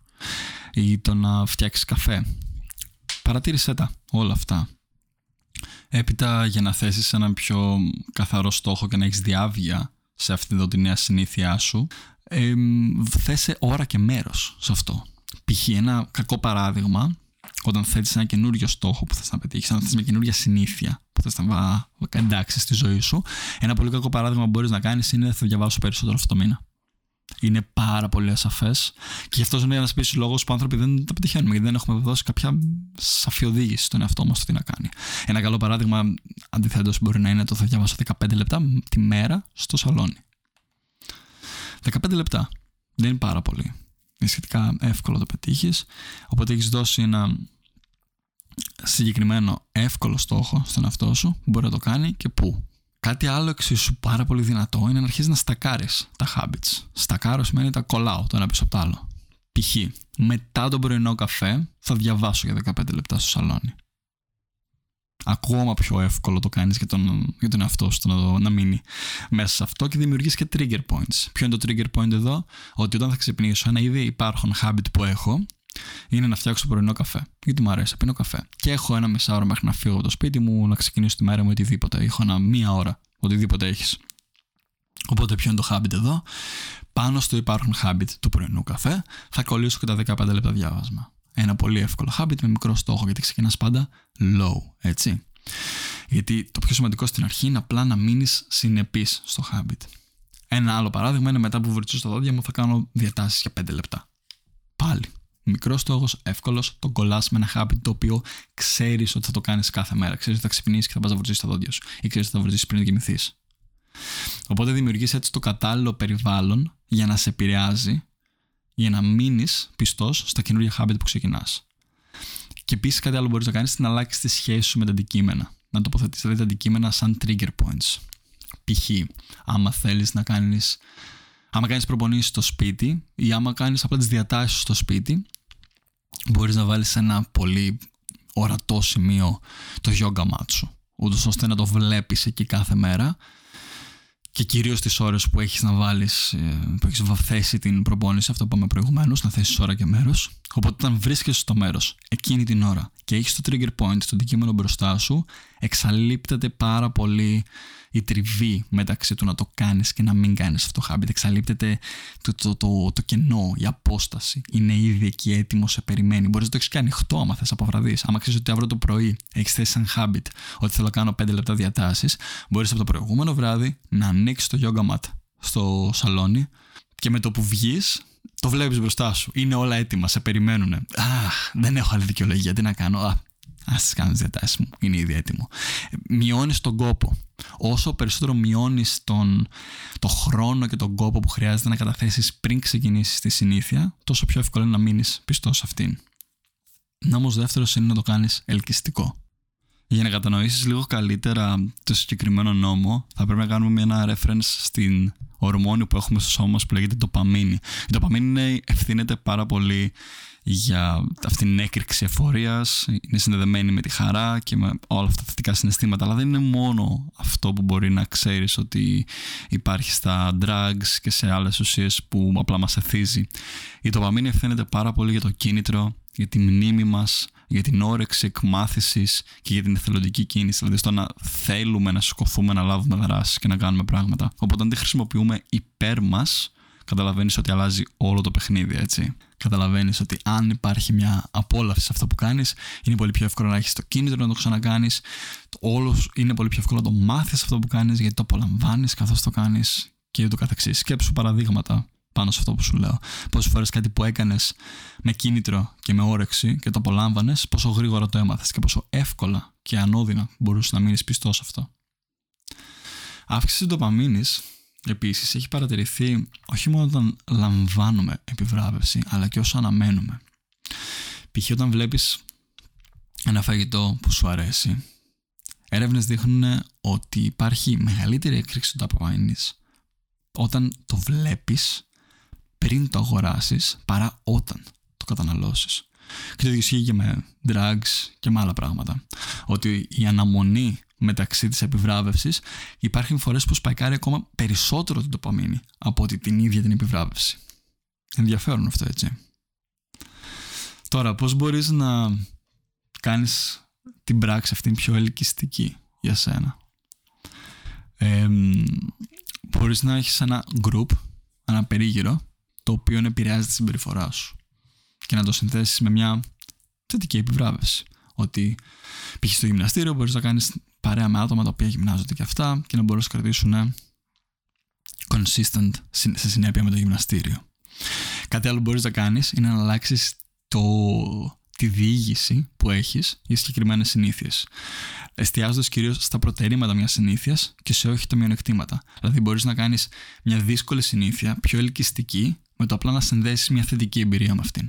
Ή το να φτιάξεις καφέ. Παρατήρησέ τα όλα αυτά. Έπειτα για να θέσεις έναν πιο καθαρό στόχο και να έχεις διάβια σε αυτή εδώ τη νέα συνήθειά σου, ε, θέσε ώρα και μέρος σε αυτό. Π.χ. ένα κακό παράδειγμα, όταν θέτεις ένα καινούριο στόχο που θες να πετύχεις, όταν θες μια καινούργια συνήθεια που θες να εντάξει στη ζωή σου, ένα πολύ κακό παράδειγμα που μπορείς να κάνεις είναι θα διαβάσω περισσότερο αυτό το μήνα είναι πάρα πολύ ασαφές. Και γι' αυτό είναι ένας επίσης λόγος που άνθρωποι δεν τα πετυχαίνουμε, γιατί δεν έχουμε δώσει κάποια σαφή οδήγηση στον εαυτό μας το τι να κάνει. Ένα καλό παράδειγμα, αντιθέτως, μπορεί να είναι το θα διαβάσω 15 λεπτά τη μέρα στο σαλόνι. 15 λεπτά. Δεν είναι πάρα πολύ. Είναι σχετικά εύκολο να το πετύχεις. Οπότε έχεις δώσει ένα συγκεκριμένο εύκολο στόχο στον εαυτό σου που μπορεί να το κάνει και πού. Κάτι άλλο εξίσου πάρα πολύ δυνατό είναι να αρχίσεις να στακάρεις τα habits. Στακάρω σημαίνει τα κολλάω το ένα πίσω από το άλλο. Π.χ. μετά τον πρωινό καφέ θα διαβάσω για 15 λεπτά στο σαλόνι. Ακόμα πιο εύκολο το κάνεις για τον, για τον εαυτό σου να, να μείνει μέσα σε αυτό και δημιουργείς και trigger points. Ποιο είναι το trigger point εδώ, ότι όταν θα ξυπνήσω, ένα ήδη υπάρχον habit που έχω είναι να φτιάξω πρωινό καφέ. Γιατί μου αρέσει, πίνω καφέ. Και έχω ένα μισάωρο μέχρι να φύγω από το σπίτι μου, να ξεκινήσω τη μέρα μου οτιδήποτε. Έχω ένα μία ώρα, οτιδήποτε έχεις. Οπότε, ποιο είναι το habit εδώ; Πάνω στο υπάρχον habit του πρωινού καφέ, θα κολλήσω και τα 15 λεπτά διάβασμα. Ένα πολύ εύκολο habit με μικρό στόχο, γιατί ξεκινάς πάντα low, έτσι. Γιατί το πιο σημαντικό στην αρχή είναι απλά να μείνεις συνεπής στο habit. Ένα άλλο παράδειγμα είναι μετά που βρισκώ στα δόντια μου θα κάνω διατάσεις για 5 λεπτά. Πάλι. Μικρός στόχος, εύκολος, τον κολλάς με ένα habit το οποίο ξέρεις ότι θα το κάνεις κάθε μέρα. Ξέρεις ότι θα ξυπνήσεις και θα πας να βρει τα δόντια σου, ή ξέρεις ότι θα βρει πριν κοιμηθείς. Οπότε δημιουργείς έτσι το κατάλληλο περιβάλλον για να σε επηρεάζει, για να μείνεις πιστός στα καινούργια habit που ξεκινάς. Και επίσης κάτι άλλο μπορείς να κάνεις είναι να αλλάξεις τη σχέση σου με τα αντικείμενα. Να τοποθετήσει δηλαδή τα αντικείμενα σαν trigger points. Π.χ. άμα θέλεις να κάνεις άμα κάνεις προπονήσεις στο σπίτι ή άμα κάνεις απλά τις διατάσεις στο σπίτι μπορείς να βάλεις σε ένα πολύ ορατό σημείο το yoga mat σου ούτως ώστε να το βλέπεις εκεί κάθε μέρα και κυρίως τις ώρες που έχεις να βάλεις, ε, που έχεις θέσει την προπόνηση, αυτό που είπαμε προηγουμένως, να θέσεις ώρα και μέρος. Οπότε, όταν βρίσκεσαι στο μέρος εκείνη την ώρα και έχεις το trigger point, το αντικείμενο μπροστά σου, εξαλείπτεται πάρα πολύ η τριβή μεταξύ του να το κάνεις και να μην κάνεις αυτό το habit. Εξαλείπτεται το, το, το, το, κενό, η απόσταση. Είναι ήδη εκεί έτοιμος, σε περιμένει. Μπορείς να το έχεις και ανοιχτό άμα θες από βραδύς. Άμα ξέρεις ότι αύριο το πρωί έχεις θέσει σαν habit ότι θέλω να κάνω 5 λεπτά διατάσεις, μπορείς από το προηγούμενο βράδυ να ανοίξεις το yoga mat στο σαλόνι και με το που βγεις το βλέπεις μπροστά σου. Είναι όλα έτοιμα, σε περιμένουν. Αχ, δεν έχω άλλη δικαιολογία. Τι να κάνω. Α, ας τις κάνω τι διατάσεις μου. Είναι ήδη έτοιμο. Μειώνεις τον κόπο. Όσο περισσότερο μειώνεις τον το χρόνο και τον κόπο που χρειάζεται να καταθέσεις πριν ξεκινήσεις τη συνήθεια, τόσο πιο εύκολο είναι να μείνεις πιστός σε αυτήν. Νόμο δεύτερος είναι να το κάνεις ελκυστικό. Για να κατανοήσεις λίγο καλύτερα το συγκεκριμένο νόμο, θα πρέπει να κάνουμε ένα reference στην ορμόνη που έχουμε στο σώμα μας που λέγεται τοπαμίνη. Η τοπαμίνη ευθύνεται πάρα πολύ για αυτή την έκρηξη εφορίας, είναι συνδεδεμένη με τη χαρά και με όλα αυτά τα θετικά συναισθήματα, αλλά δεν είναι μόνο αυτό που μπορεί να ξέρεις ότι υπάρχει στα drugs και σε άλλες ουσίες που απλά μας εθίζει. Η τοπαμίνη ευθύνεται πάρα πολύ για το κίνητρο, για τη μνήμη μας, για την όρεξη εκμάθησης και για την εθελοντική κίνηση. Δηλαδή στο να θέλουμε να σηκωθούμε, να λάβουμε δράση και να κάνουμε πράγματα. Οπότε αν τη χρησιμοποιούμε υπέρ μας, καταλαβαίνεις ότι αλλάζει όλο το παιχνίδι, έτσι. Καταλαβαίνεις ότι αν υπάρχει μια απόλαυση σε αυτό που κάνεις, είναι πολύ πιο εύκολο να έχεις το κίνητρο να το ξανακάνεις. Όλο είναι πολύ πιο εύκολο να το μάθεις αυτό που κάνεις, γιατί το απολαμβάνεις καθώς το κάνεις και ούτω καθεξής. Σκέψου παραδείγματα πάνω σε αυτό που σου λέω. Πόσες φορές κάτι που έκανες με κίνητρο και με όρεξη και το απολάμβανες, πόσο γρήγορα το έμαθες και πόσο εύκολα και ανώδυνα μπορούσες να μείνεις πιστός σε αυτό. Αύξηση του ντοπαμίνη επίσης έχει παρατηρηθεί όχι μόνο όταν λαμβάνουμε επιβράβευση, αλλά και όσο αναμένουμε. Π.χ. όταν βλέπεις ένα φαγητό που σου αρέσει, έρευνες δείχνουν ότι υπάρχει μεγαλύτερη έκρηξη του ντοπαμίνης όταν το βλέπεις πριν το αγοράσεις παρά όταν το καταναλώσεις. Και το ίδιο ισχύει και με drugs και με άλλα πράγματα. Ότι η αναμονή μεταξύ της επιβράβευσης υπάρχουν φορές που σπαϊκάρει ακόμα περισσότερο την τοπαμίνη από ότι την ίδια την επιβράβευση. Ενδιαφέρον αυτό έτσι. Τώρα πώς μπορείς να κάνεις την πράξη αυτή πιο ελκυστική για σένα; Ε, μπορείς να έχεις ένα group, ένα περίγυρο το οποίο επηρεάζει τη συμπεριφορά σου και να το συνθέσεις με μια θετική επιβράβευση. Ότι π.χ. στο γυμναστήριο μπορείς να κάνεις παρέα με άτομα τα οποία γυμνάζονται και αυτά και να μπορούν να κρατήσουν consistent σε συνέπεια με το γυμναστήριο. Κάτι άλλο που μπορείς να κάνεις είναι να αλλάξεις το, τη διήγηση που έχεις για συγκεκριμένες συνήθειες. Εστιάζοντας κυρίως στα προτερήματα μιας συνήθειας και σε όχι τα μειονεκτήματα. Δηλαδή, μπορείς να κάνεις μια δύσκολη συνήθεια πιο ελκυστική με το απλά να συνδέσεις μια θετική εμπειρία με αυτήν.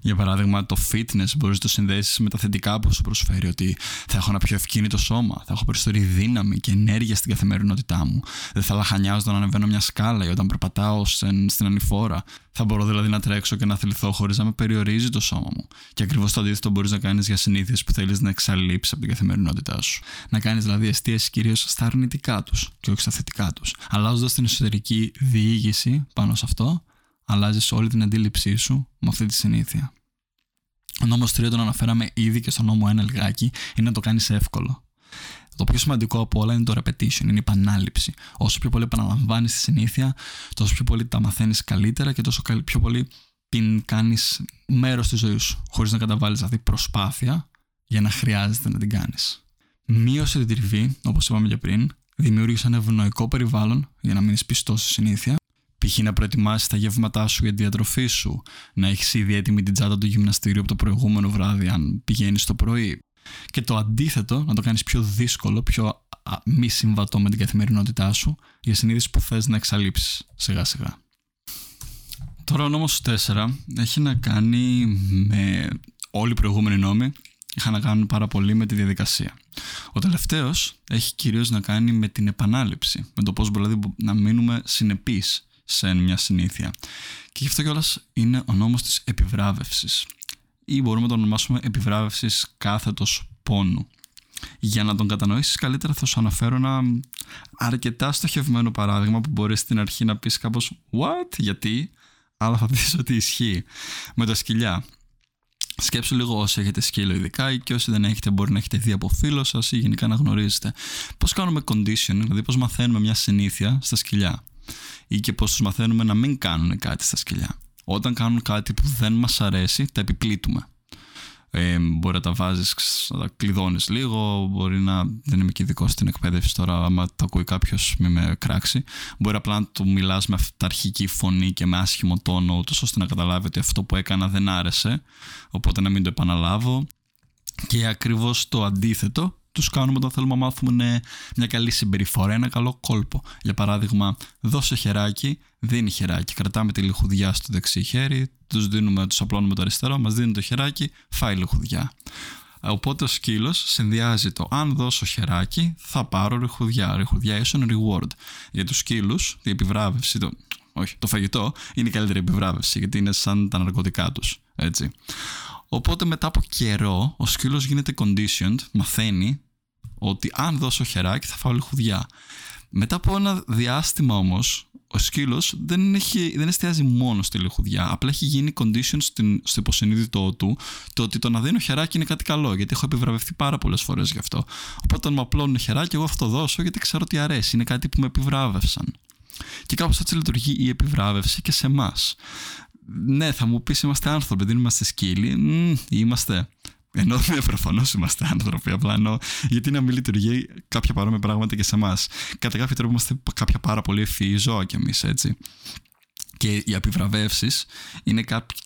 Για παράδειγμα, το fitness μπορείς να το συνδέσεις με τα θετικά που σου προσφέρει. Ότι θα έχω ένα πιο ευκίνητο σώμα, θα έχω περισσότερη δύναμη και ενέργεια στην καθημερινότητά μου. Δεν θα λαχανιάζω να ανεβαίνω μια σκάλα ή όταν περπατάω στην ανηφόρα. Θα μπορώ δηλαδή να τρέξω και να θεληθώ χωρίς να με περιορίζει το σώμα μου. Και ακριβώς το αντίθετο μπορείς να κάνεις για συνήθειες που θέλεις να εξαλείψεις από την καθημερινότητά σου. Να κάνεις δηλαδή εστίαση κυρίως στα αρνητικά τους και όχι στα θετικά τους. Αλλάζοντας την εσωτερική διήγηση πάνω σε αυτό, αλλάζεις όλη την αντίληψή σου με αυτή τη συνήθεια. Ο νόμος 3 τον αναφέραμε ήδη και στο νόμο 1 λιγάκι, είναι να το κάνεις εύκολο. Το πιο σημαντικό από όλα είναι το repetition, είναι η επανάληψη. Όσο πιο πολύ επαναλαμβάνεις τη συνήθεια, τόσο πιο πολύ τα μαθαίνεις καλύτερα και τόσο πιο πολύ την κάνεις μέρος της ζωής σου, χωρίς να καταβάλεις δηλαδή προσπάθεια για να χρειάζεται να την κάνεις. Μείωσε την τριβή, όπως είπαμε και πριν, δημιούργησε ένα ευνοϊκό περιβάλλον για να μείνεις πιστός στη συνήθεια π.χ. να προετοιμάσεις τα γεύματά σου για τη διατροφή σου, να έχεις ήδη έτοιμη την τσάντα του γυμναστήριου από το προηγούμενο βράδυ, αν πηγαίνεις το πρωί. Και το αντίθετο, να το κάνεις πιο δύσκολο, πιο μη συμβατό με την καθημερινότητά σου, για συνείδηση που θες να εξαλείψεις σιγά σιγά. Τώρα ο νόμος 4 έχει να κάνει με όλοι οι προηγούμενοι νόμοι είχαν να κάνουν πάρα πολύ με τη διαδικασία. Ο τελευταίος έχει κυρίως να κάνει με την επανάληψη, με το πώς δηλαδή να μείνουμε συνεπείς σε μια συνήθεια. Και γι' αυτό κιόλας είναι ο νόμος της επιβράβευσης ή μπορούμε να τον ονομάσουμε επιβράβευσης κάθετος πόνου. Για να τον κατανοήσεις καλύτερα θα σου αναφέρω ένα αρκετά στοχευμένο παράδειγμα που μπορείς στην αρχή να πεις κάπως «What? Γιατί;» αλλά θα δεις ότι ισχύει. Με τα σκυλιά. Σκέψου λίγο όσοι έχετε σκύλο ειδικά ή και όσοι δεν έχετε μπορεί να έχετε δει από φίλο σας ή γενικά να γνωρίζετε. Πώς κάνουμε conditioning, δηλαδή πώς μαθαίνουμε μια συνήθεια στα σκυλιά ή και πώς τους μαθαίνουμε να μην κάνουν κάτι στα σκυλιά. Όταν κάνουν κάτι που δεν μας αρέσει, τα επιπλήττουμε. Ε, μπορεί να τα βάζεις, να τα κλειδώνεις λίγο, μπορεί να, δεν είμαι και ειδικός στην εκπαίδευση τώρα, άμα το ακούει κάποιος με με κράξει, μπορεί απλά να του μιλάς με αυταρχική φωνή και με άσχημο τόνο, ούτως ώστε να καταλάβει ότι αυτό που έκανα δεν άρεσε, οπότε να μην το επαναλάβω. Και ακριβώς το αντίθετο, τους κάνουμε όταν θέλουμε να μάθουμε μια καλή συμπεριφορά, ένα καλό κόλπο. Για παράδειγμα, δώσε χεράκι, δίνει χεράκι. Κρατάμε τη λιχουδιά στο δεξί χέρι, τους δίνουμε, τους απλώνουμε το αριστερό, μας δίνει το χεράκι, φάει λιχουδιά. Οπότε ο σκύλος συνδυάζει το αν δώσω χεράκι, θα πάρω ριχουδιά. Ριχουδιά ίσον reward. Για τους σκύλους, η επιβράβευση, το όχι, το φαγητό είναι η καλύτερη επιβράβευση γιατί είναι σαν τα ναρκωτικά τους, έτσι. Οπότε μετά από καιρό ο σκύλος γίνεται conditioned, μαθαίνει ότι αν δώσω χεράκι θα φάω λιχουδιά. Μετά από ένα διάστημα όμως ο σκύλος δεν, δεν εστιάζει μόνο στη λιχουδιά. Απλά έχει γίνει condition στην, στο υποσυνείδητό του το ότι το να δίνω χεράκι είναι κάτι καλό. Γιατί έχω επιβραβευτεί πάρα πολλές φορές γι' αυτό. Οπότε όταν μου απλώνουν χεράκι, εγώ αυτό δώσω γιατί ξέρω ότι αρέσει. Είναι κάτι που με επιβράβευσαν. Και κάπως έτσι λειτουργεί η επιβράβευση και σε εμάς. Ναι, θα μου πεις είμαστε άνθρωποι, δεν είμαστε σκύλοι. Μ, είμαστε. Ενώ ναι, προφανώς είμαστε άνθρωποι, απλά ενώ γιατί να μην λειτουργεί κάποια παρόμοια πράγματα και σε εμάς. Κατά κάποιο τρόπο είμαστε κάποια πάρα πολύ ευφυή ζώα κι εμείς, έτσι. Και οι επιβραβεύσει είναι,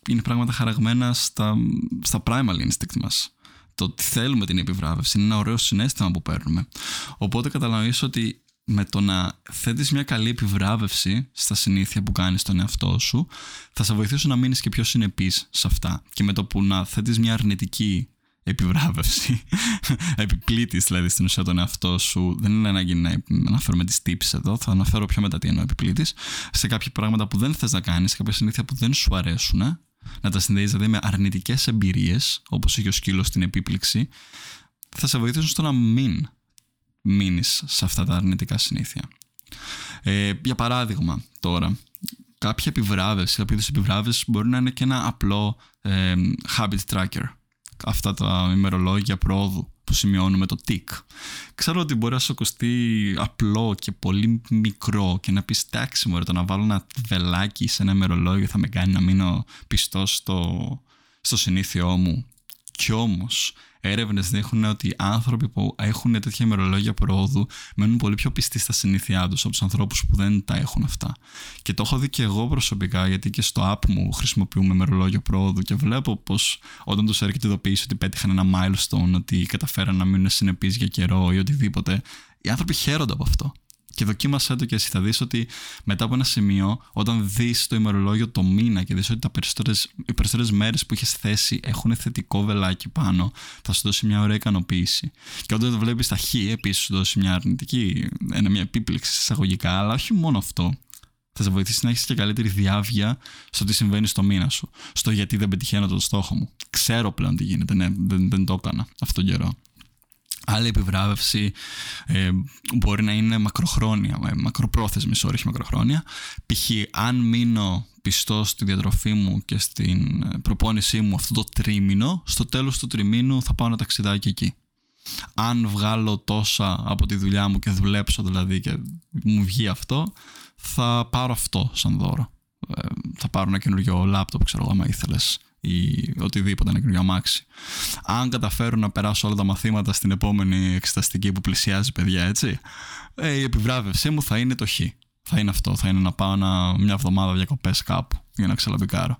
είναι πράγματα χαραγμένα στα, στα primal instinct μας. Το ότι θέλουμε την επιβράβευση είναι ένα ωραίο συνέστημα που παίρνουμε. Οπότε καταλαβαίνεις ότι με το να θέτεις μια καλή επιβράβευση στα συνήθεια που κάνεις στον εαυτό σου θα σε βοηθήσουν να μείνεις και πιο συνεπής σε αυτά και με το που να θέτεις μια αρνητική επιβράβευση. Επιπλήτης δηλαδή στην ουσία τον εαυτό σου. Δεν είναι ανάγκη να αναφέρουμε τις τύψει εδώ. Θα αναφέρω πιο μετά τι εννοώ επιπλήτης. Σε κάποια πράγματα που δεν θες να κάνεις, σε κάποια συνήθεια που δεν σου αρέσουν. Να τα συνδέεις δηλαδή με αρνητικές εμπειρίες, όπως είχε ο σκύλος στην επίπληξη. Θα σε βοηθήσουν στο να μην μείνεις σε αυτά τα αρνητικά συνήθεια. Ε, για παράδειγμα, τώρα, κάποια επιβράβευση, κάποια επιβράβευση μπορεί να είναι και ένα απλό ε, habit tracker αυτά τα ημερολόγια πρόοδου που σημειώνουμε το TIC. Ξέρω ότι μπορεί να σου ακουστεί απλό και πολύ μικρό και να πεις τάξη μου, το να βάλω ένα βελάκι σε ένα ημερολόγιο θα με κάνει να μείνω πιστός στο, στο συνήθειό μου. Κι όμως έρευνες δείχνουν ότι οι άνθρωποι που έχουν τέτοια ημερολόγια προόδου μένουν πολύ πιο πιστοί στα συνήθειά τους από τους ανθρώπους που δεν τα έχουν αυτά. Και το έχω δει και εγώ προσωπικά, γιατί και στο app μου χρησιμοποιούμε ημερολόγιο προόδου και βλέπω πως όταν τους έρχεται ειδοποίηση ότι πέτυχαν ένα milestone, ότι καταφέραν να μείνουν συνεπείς για καιρό ή οτιδήποτε, οι άνθρωποι χαίρονται από αυτό. Και δοκίμασέ το και εσύ θα δεις ότι μετά από ένα σημείο, όταν δεις το ημερολόγιο το μήνα και δεις ότι τα περισσότερες, οι περισσότερες μέρες που έχεις θέσει έχουν θετικό βελάκι πάνω, θα σου δώσει μια ωραία ικανοποίηση. Και όταν το βλέπεις τα χ, επίσης σου δώσει μια αρνητική, ένα, μια επίπληξη εισαγωγικά, αλλά όχι μόνο αυτό. Θα σε βοηθήσει να έχεις και καλύτερη διάβια στο τι συμβαίνει στο μήνα σου. Στο γιατί δεν πετυχαίνω το στόχο μου. Ξέρω πλέον τι γίνεται. Ναι, δεν, δεν το έκανα αυτόν τον καιρό. Άλλη επιβράβευση ε, μπορεί να είναι μακροχρόνια, ε, μακροπρόθεσμη, όχι μακροχρόνια. Π.χ. αν μείνω πιστό στη διατροφή μου και στην ε, προπόνησή μου αυτό το τρίμηνο, στο τέλος του τριμήνου θα πάω ένα ταξιδάκι εκεί. Αν βγάλω τόσα από τη δουλειά μου και δουλέψω δηλαδή και μου βγει αυτό, θα πάρω αυτό σαν δώρο. Ε, θα πάρω ένα καινούριο λάπτοπ, ξέρω εγώ, άμα ήθελες ή οτιδήποτε, ένα καινούριο αμάξι. Αν καταφέρω να περάσω όλα τα μαθήματα στην επόμενη εξεταστική που πλησιάζει, παιδιά, έτσι, ε, η επιβράβευσή μου θα είναι το χ. Θα είναι αυτό, θα είναι να πάω μια εβδομάδα διακοπές κάπου για να ξελαμπικάρω.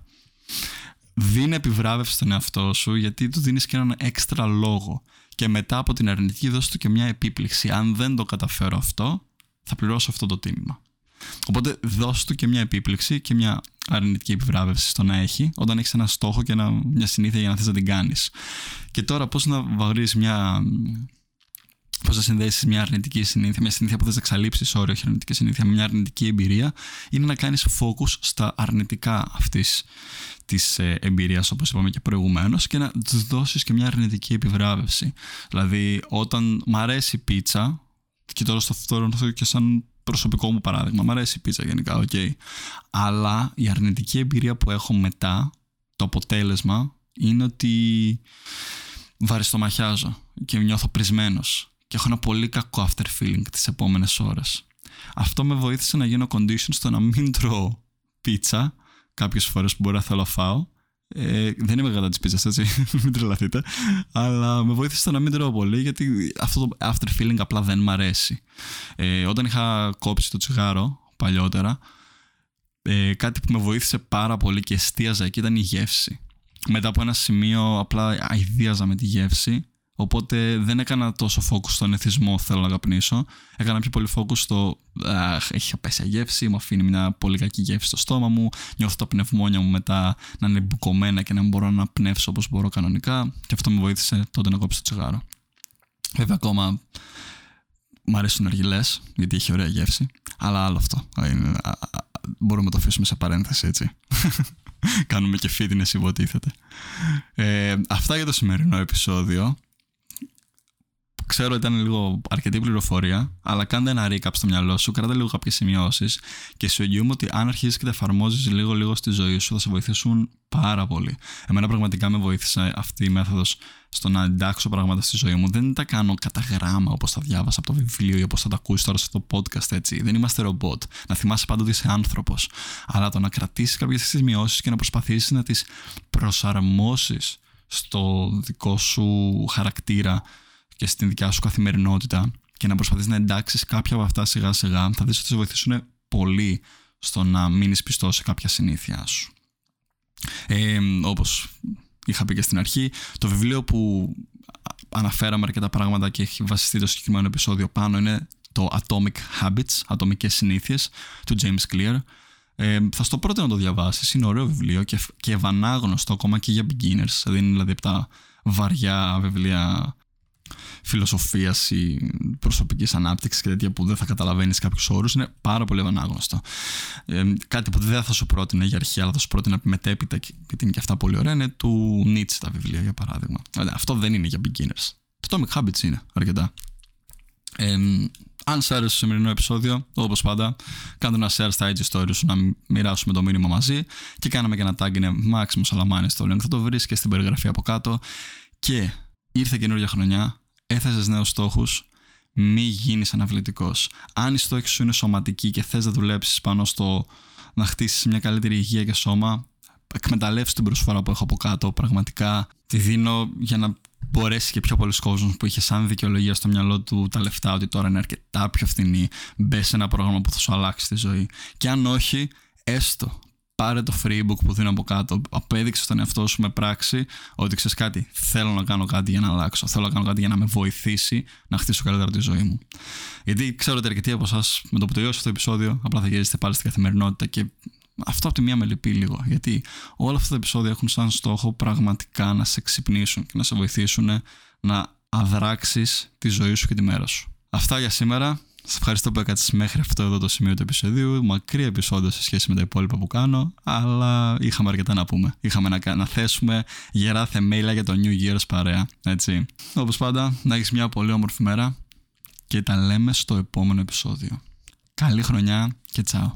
Δίνει επιβράβευση στον εαυτό σου γιατί του δίνεις και έναν έξτρα λόγο. Και μετά από την αρνητική δώση του και μια επίπληξη. Αν δεν το καταφέρω αυτό, θα πληρώσω αυτό το τίμημα. Οπότε δώσ' του και μια επίπληξη και μια αρνητική επιβράβευση στο να έχει όταν έχεις ένα στόχο και ένα, μια συνήθεια για να θες να την κάνεις. Και τώρα πώς να βαγρείς μια... Πώς να συνδέσεις μια αρνητική συνήθεια, μια συνήθεια που θες να εξαλείψεις, όχι αρνητική συνήθεια, με μια αρνητική εμπειρία, είναι να κάνεις focus στα αρνητικά αυτής της ε, εμπειρίας, όπως είπαμε και προηγουμένως, και να τους δώσεις και μια αρνητική επιβράβευση. Δηλαδή, όταν μ' αρέσει η πίτσα, και τώρα στο αυτό και σαν προσωπικό μου παράδειγμα. Μ' αρέσει η πίτσα γενικά, OK. Okay. Αλλά η αρνητική εμπειρία που έχω μετά, το αποτέλεσμα, είναι ότι βαριστομαχιάζω και νιώθω πρησμένος και έχω ένα πολύ κακό after feeling τις επόμενες ώρες. Αυτό με βοήθησε να γίνω conditioned στο να μην τρώω πίτσα κάποιες φορές που μπορεί να θέλω να φάω ε, δεν είμαι κατά της πίτσας, έτσι. μην τρελαθείτε. Αλλά με βοήθησε να μην τρώω πολύ γιατί αυτό το after feeling απλά δεν μ' αρέσει. Ε, όταν είχα κόψει το τσιγάρο παλιότερα, ε, κάτι που με βοήθησε πάρα πολύ και εστίαζα εκεί ήταν η γεύση. Μετά από ένα σημείο απλά αηδίαζα με τη γεύση Οπότε δεν έκανα τόσο focus στον εθισμό θέλω να καπνίσω. Έκανα πιο πολύ focus στο αχ, έχει απέσια γεύση, μου αφήνει μια πολύ κακή γεύση στο στόμα μου. Νιώθω τα πνευμόνια μου μετά να είναι μπουκωμένα και να μην μπορώ να πνεύσω όπως μπορώ κανονικά. Και αυτό με βοήθησε τότε να κόψω το τσιγάρο. Βέβαια ακόμα μου αρέσουν αργυλέ, γιατί έχει ωραία γεύση. Αλλά άλλο αυτό. μπορούμε να το αφήσουμε σε παρένθεση έτσι. Κάνουμε και fitness υποτίθεται. Ε, αυτά για το σημερινό επεισόδιο. Ξέρω ότι ήταν λίγο αρκετή πληροφορία, αλλά κάντε ένα recap στο μυαλό σου, κράτα λίγο κάποιες σημειώσεις και σου εγγυούμε ότι αν αρχίσεις και τα εφαρμόζεις λίγο-λίγο στη ζωή σου, θα σε βοηθήσουν πάρα πολύ. Εμένα πραγματικά με βοήθησε αυτή η μέθοδος στο να εντάξω πράγματα στη ζωή μου. Δεν τα κάνω κατά γράμμα όπως τα διάβασα από το βιβλίο ή όπως θα τα ακούσεις τώρα στο podcast έτσι. Δεν είμαστε ρομπότ. Να θυμάσαι πάντα ότι είσαι άνθρωπος. Αλλά το να κρατήσεις κάποιες σημειώσεις και να προσπαθήσεις να τις προσαρμόσεις στο δικό σου χαρακτήρα και στην δικιά σου καθημερινότητα και να προσπαθείς να εντάξεις κάποια από αυτά σιγά σιγά θα δεις ότι σε βοηθήσουν πολύ στο να μείνεις πιστός σε κάποια συνήθεια σου. Ε, όπως είχα πει και στην αρχή, το βιβλίο που αναφέραμε αρκετά πράγματα και έχει βασιστεί το συγκεκριμένο επεισόδιο πάνω είναι το Atomic Habits, ατομικές συνήθειες του James Clear. Ε, θα στο πρώτο να το διαβάσεις. Είναι ωραίο βιβλίο και, και ευανάγνωστο ακόμα και για beginners. Δεν είναι δηλαδή από τα βαριά βιβλία φιλοσοφίας ή προσωπικής ανάπτυξης και τέτοια που δεν θα καταλαβαίνεις κάποιους όρους, είναι πάρα πολύ ευανάγνωστο. Ε, κάτι που δεν θα σου πρότεινε για αρχή, αλλά θα σου πρότεινα μετέπειτα, γιατί είναι και αυτά πολύ ωραία, είναι του Νίτσε τα βιβλία για παράδειγμα. Δηλαδή, αυτό δεν είναι για beginners. Το Atomic Habits είναι αρκετά. Ε, αν σε άρεσε το σημερινό επεισόδιο, όπως πάντα, κάντε ένα share στα IG stories σου να μοιράσουμε το μήνυμα μαζί και κάναμε και ένα tag είναι Maximus Salamani στο link. Θα το βρεις και στην περιγραφή από κάτω. Και ήρθε καινούργια χρονιά, έθεσες νέους στόχους, μη γίνεις αναβλητικός. Αν οι στόχοι σου είναι σωματικοί και θες να δουλέψεις πάνω στο να χτίσεις μια καλύτερη υγεία και σώμα, εκμεταλλεύσει την προσφορά που έχω από κάτω. Πραγματικά τη δίνω για να μπορέσει και πιο πολλοί κόσμος που είχε σαν δικαιολογία στο μυαλό του τα λεφτά ότι τώρα είναι αρκετά πιο φθηνή. Μπες σε ένα πρόγραμμα που θα σου αλλάξει τη ζωή. Και αν όχι, έστω πάρε το free book που δίνω από κάτω. Απέδειξε στον εαυτό σου με πράξη ότι ξέρεις κάτι. Θέλω να κάνω κάτι για να αλλάξω. Θέλω να κάνω κάτι για να με βοηθήσει να χτίσω καλύτερα τη ζωή μου. Γιατί ξέρω ότι αρκετοί από εσάς με το που τελειώσει αυτό το επεισόδιο απλά θα γυρίσετε πάλι στην καθημερινότητα και αυτό από τη μία με λυπεί λίγο. Γιατί όλα αυτά τα επεισόδια έχουν σαν στόχο πραγματικά να σε ξυπνήσουν και να σε βοηθήσουν να αδράξεις τη ζωή σου και τη μέρα σου. Αυτά για σήμερα. Σας ευχαριστώ που έκατσε μέχρι αυτό εδώ το σημείο του επεισοδίου. Μακρύ επεισόδιο σε σχέση με τα υπόλοιπα που κάνω, αλλά είχαμε αρκετά να πούμε. Είχαμε να, να θέσουμε γερά θεμέλια για το New Year's παρέα. Έτσι. Όπως πάντα, να έχεις μια πολύ όμορφη μέρα και τα λέμε στο επόμενο επεισόδιο. Καλή χρονιά και τσάω.